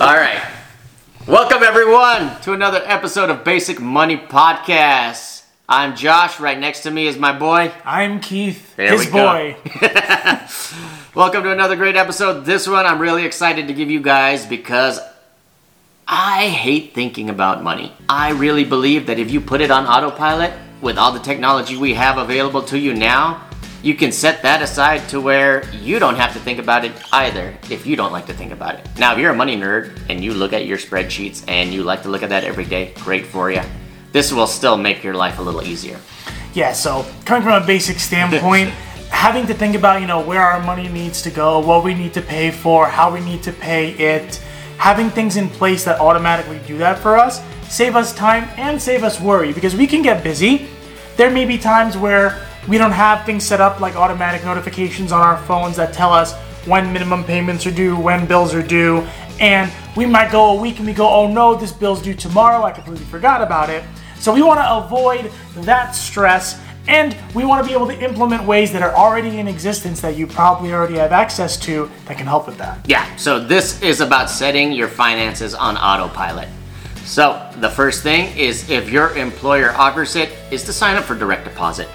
All right. Welcome, everyone, to another episode of Basic Money Podcast. I'm Josh. Right next to me is my boy. I'm Keith, There his we go. boy. Welcome to another great episode. This one I'm really excited to give you guys because I hate thinking about money. I really believe that if you put it on autopilot with all the technology we have available to you now, you can set that aside to where you don't have to think about it either if you don't like to think about it. Now, if you're a money nerd and you look at your spreadsheets and you like to look at that every day, great for you. This will still make your life a little easier. Yeah, so coming from a basic standpoint, having to think about, you know, where our money needs to go, what we need to pay for, how we need to pay it, having things in place that automatically do that for us, save us time and save us worry because we can get busy. There may be times where we don't have things set up like automatic notifications on our phones that tell us when minimum payments are due, when bills are due, and we might go a week and we go, oh no, this bill's due tomorrow, I completely forgot about it. So we want to avoid that stress and we want to be able to implement ways that are already in existence that you probably already have access to that can help with that. Yeah, so this is about setting your finances on autopilot. So, the first thing is if your employer offers it, is to sign up for direct deposit.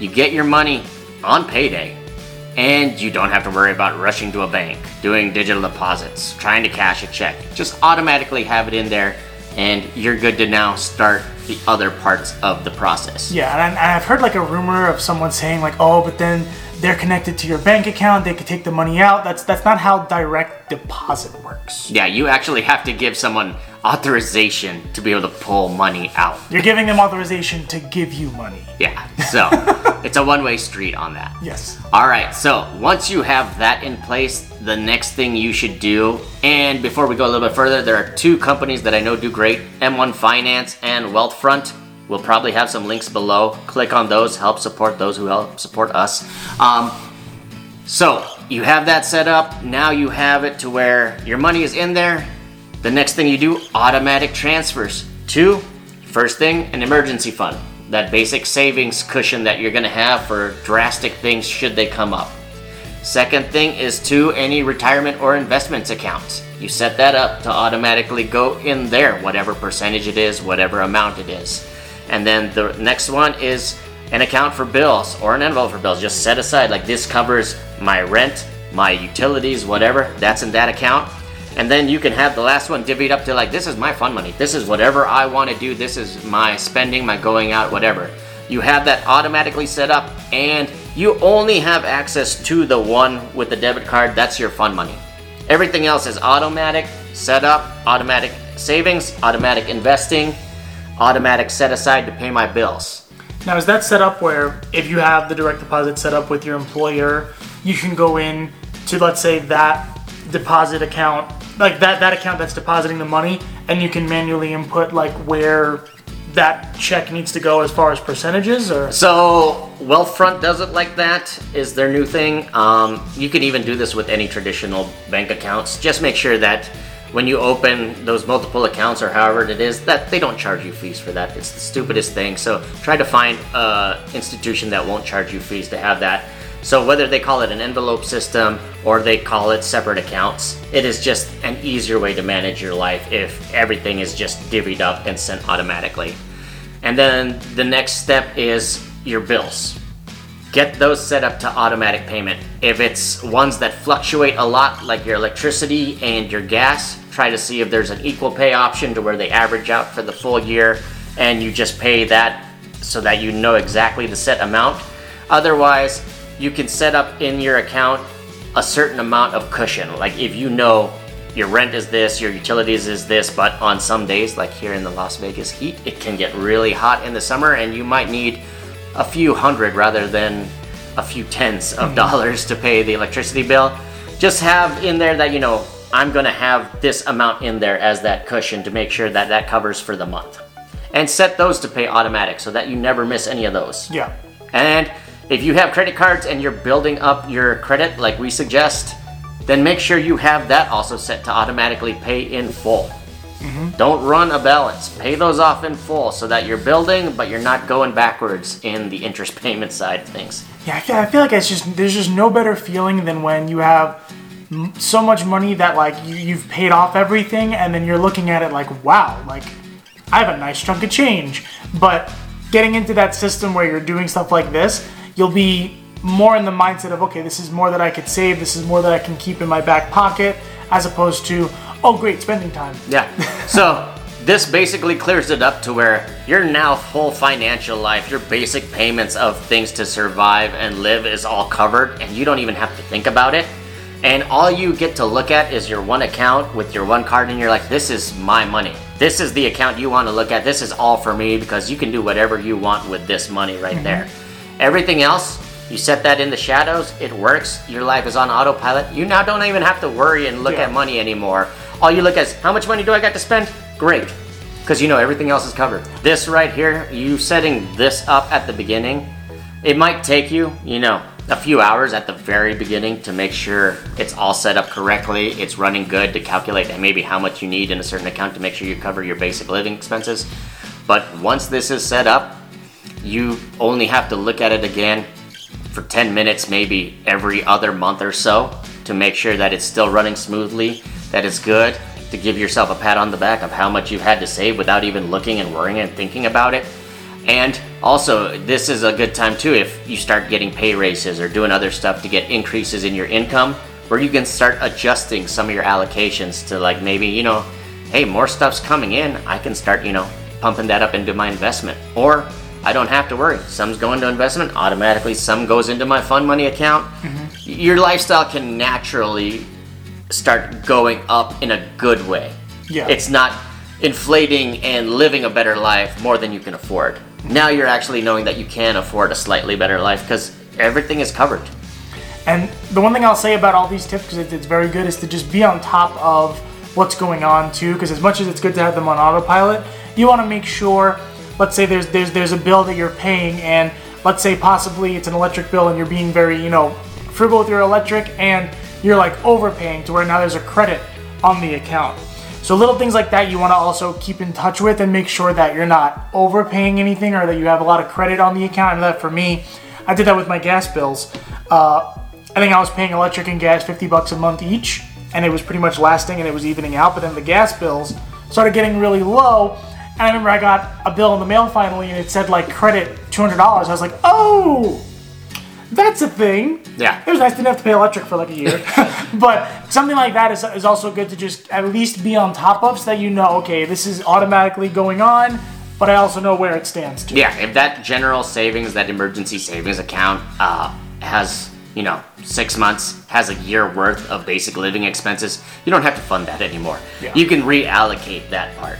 You get your money on payday, and you don't have to worry about rushing to a bank, doing digital deposits, trying to cash a check. Just automatically have it in there, and you're good to now start the other parts of the process. Yeah, and, I've heard like a rumor of someone saying like, oh, but then they're connected to your bank account, they could take the money out. That's that's not how direct deposit works. Yeah, you actually have to give someone authorization to be able to pull money out. You're giving them authorization to give you money. Yeah, so it's a one way street on that. Yes. All right, so once you have that in place, the next thing you should do, and before we go a little bit further, there are two companies that I know do great M1 Finance and Wealthfront. We'll probably have some links below. Click on those, help support those who help support us. Um, so you have that set up. Now you have it to where your money is in there. The next thing you do, automatic transfers. Two, first thing, an emergency fund. That basic savings cushion that you're gonna have for drastic things should they come up. Second thing is to any retirement or investments accounts. You set that up to automatically go in there, whatever percentage it is, whatever amount it is. And then the next one is an account for bills or an envelope for bills. Just set aside, like this covers my rent, my utilities, whatever, that's in that account. And then you can have the last one divvied up to like, this is my fun money. This is whatever I want to do. This is my spending, my going out, whatever. You have that automatically set up, and you only have access to the one with the debit card. That's your fun money. Everything else is automatic setup, automatic savings, automatic investing, automatic set aside to pay my bills. Now, is that set up where if you have the direct deposit set up with your employer, you can go in to, let's say, that deposit account, like that, that account that's depositing the money, and you can manually input like where that check needs to go as far as percentages or So Wealthfront does it like that. Is their new thing. Um, you can even do this with any traditional bank accounts. Just make sure that when you open those multiple accounts or however it is, that they don't charge you fees for that. It's the stupidest thing. So try to find a institution that won't charge you fees to have that. So whether they call it an envelope system or they call it separate accounts, it is just an easier way to manage your life if everything is just divvied up and sent automatically. And then the next step is your bills. Get those set up to automatic payment. If it's ones that fluctuate a lot, like your electricity and your gas, try to see if there's an equal pay option to where they average out for the full year and you just pay that so that you know exactly the set amount. Otherwise, you can set up in your account a certain amount of cushion. Like if you know your rent is this, your utilities is this, but on some days, like here in the Las Vegas heat, it can get really hot in the summer and you might need a few hundred rather than a few tens of hmm. dollars to pay the electricity bill. Just have in there that, you know, I'm gonna have this amount in there as that cushion to make sure that that covers for the month. And set those to pay automatic so that you never miss any of those. yeah. And if you have credit cards and you're building up your credit like we suggest, then make sure you have that also set to automatically pay in full. Mm-hmm. Don't run a balance. Pay those off in full so that you're building, but you're not going backwards in the interest payment side of things. Yeah, I feel, I feel like it's just there's just no better feeling than when you have so much money that like you've paid off everything, and then you're looking at it like, wow, like I have a nice chunk of change. But getting into that system where you're doing stuff like this, you'll be more in the mindset of okay, this is more that I could save, this is more that I can keep in my back pocket, as opposed to oh great spending time. Yeah. So this basically clears it up to where your now full financial life, your basic payments of things to survive and live is all covered, and you don't even have to think about it. And all you get to look at is your one account with your one card, and you're like, this is my money. This is the account you want to look at. This is all for me because you can do whatever you want with this money right mm-hmm. there. Everything else, you set that in the shadows, it works, your life is on autopilot. You now don't even have to worry and look Yeah. at money anymore. All you look at is how much money do I got to spend? Great. Because you know everything else is covered. This right here, you setting this up at the beginning, it might take you, you know, a few hours at the very beginning to make sure it's all set up correctly, it's running good to calculate maybe how much you need in a certain account to make sure you cover your basic living expenses. But once this is set up, you only have to look at it again for 10 minutes, maybe every other month or so, to make sure that it's still running smoothly, that it's good, to give yourself a pat on the back of how much you've had to save without even looking and worrying and thinking about it. And also, this is a good time too if you start getting pay raises or doing other stuff to get increases in your income, where you can start adjusting some of your allocations to like maybe, you know, hey, more stuff's coming in, I can start, you know, pumping that up into my investment. Or I don't have to worry. Some's going to investment automatically, some goes into my fund money account. Mm-hmm. Your lifestyle can naturally start going up in a good way. Yeah. It's not inflating and living a better life more than you can afford. Mm-hmm. Now you're actually knowing that you can afford a slightly better life because everything is covered. And the one thing I'll say about all these tips, because it's very good, is to just be on top of what's going on too. Because as much as it's good to have them on autopilot, you want to make sure. Let's say there's there's there's a bill that you're paying, and let's say possibly it's an electric bill, and you're being very you know frugal with your electric, and you're like overpaying to where now there's a credit on the account. So little things like that you want to also keep in touch with and make sure that you're not overpaying anything or that you have a lot of credit on the account. And that for me, I did that with my gas bills. Uh, I think I was paying electric and gas 50 bucks a month each, and it was pretty much lasting and it was evening out. But then the gas bills started getting really low, and I remember I got a bill in the mail finally, and it said like credit $200. I was like, oh, that's a thing. Yeah. It was nice to have to pay electric for like a year. but something like that is, is also good to just at least be on top of so that you know, okay, this is automatically going on, but I also know where it stands too. Yeah, if that general savings, that emergency savings account uh, has, you know, six months, has a year worth of basic living expenses, you don't have to fund that anymore. Yeah. You can reallocate that part.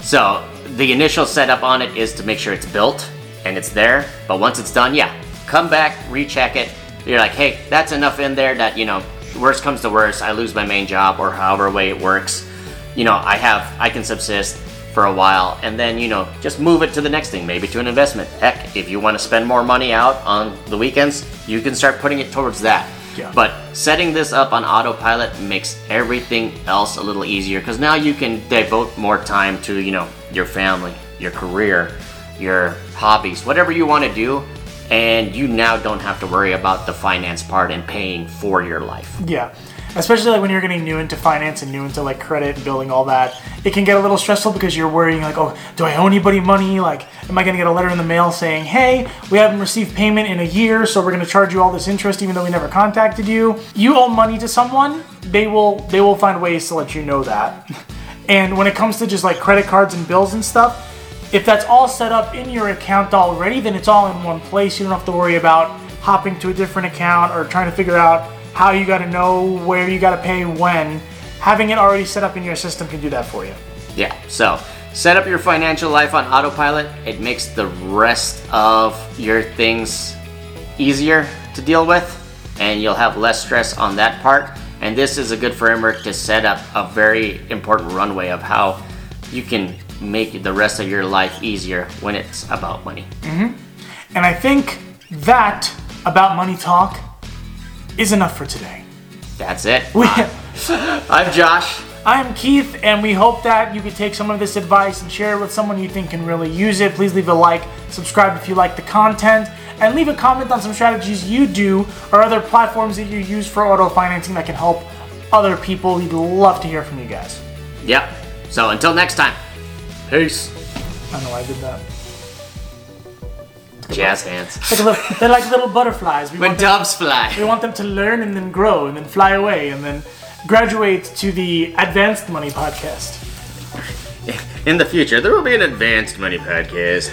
So the initial setup on it is to make sure it's built and it's there, but once it's done, yeah, come back, recheck it. You're like, hey, that's enough in there that, you know, worst comes to worst, I lose my main job or however way it works. You know, I have, I can subsist for a while and then, you know, just move it to the next thing, maybe to an investment. Heck, if you want to spend more money out on the weekends, you can start putting it towards that. Yeah. But setting this up on autopilot makes everything else a little easier because now you can devote more time to, you know, your family, your career, your hobbies, whatever you want to do. And you now don't have to worry about the finance part and paying for your life. Yeah. Especially like when you're getting new into finance and new into like credit and building all that, it can get a little stressful because you're worrying like, oh, do I owe anybody money? Like, am I gonna get a letter in the mail saying, hey, we haven't received payment in a year, so we're gonna charge you all this interest even though we never contacted you? You owe money to someone, they will they will find ways to let you know that. And when it comes to just like credit cards and bills and stuff, if that's all set up in your account already, then it's all in one place. You don't have to worry about hopping to a different account or trying to figure out how you got to know where you got to pay when. Having it already set up in your system can do that for you. Yeah, so set up your financial life on autopilot. It makes the rest of your things easier to deal with, and you'll have less stress on that part. And this is a good framework to set up a very important runway of how you can make the rest of your life easier when it's about money. Mm-hmm. And I think that about money talk is enough for today. That's it. We, I'm Josh. I'm Keith, and we hope that you could take some of this advice and share it with someone you think can really use it. Please leave a like, subscribe if you like the content, and leave a comment on some strategies you do or other platforms that you use for auto financing that can help other people. We'd love to hear from you guys. Yep. So until next time, peace. I know I did that. Jazz hands. Like little, they're like little butterflies. We When want, them, doves fly. we want them to learn and then grow and then fly away and then graduate to the Advanced Money podcast. In the future, there will be an advanced money podcast.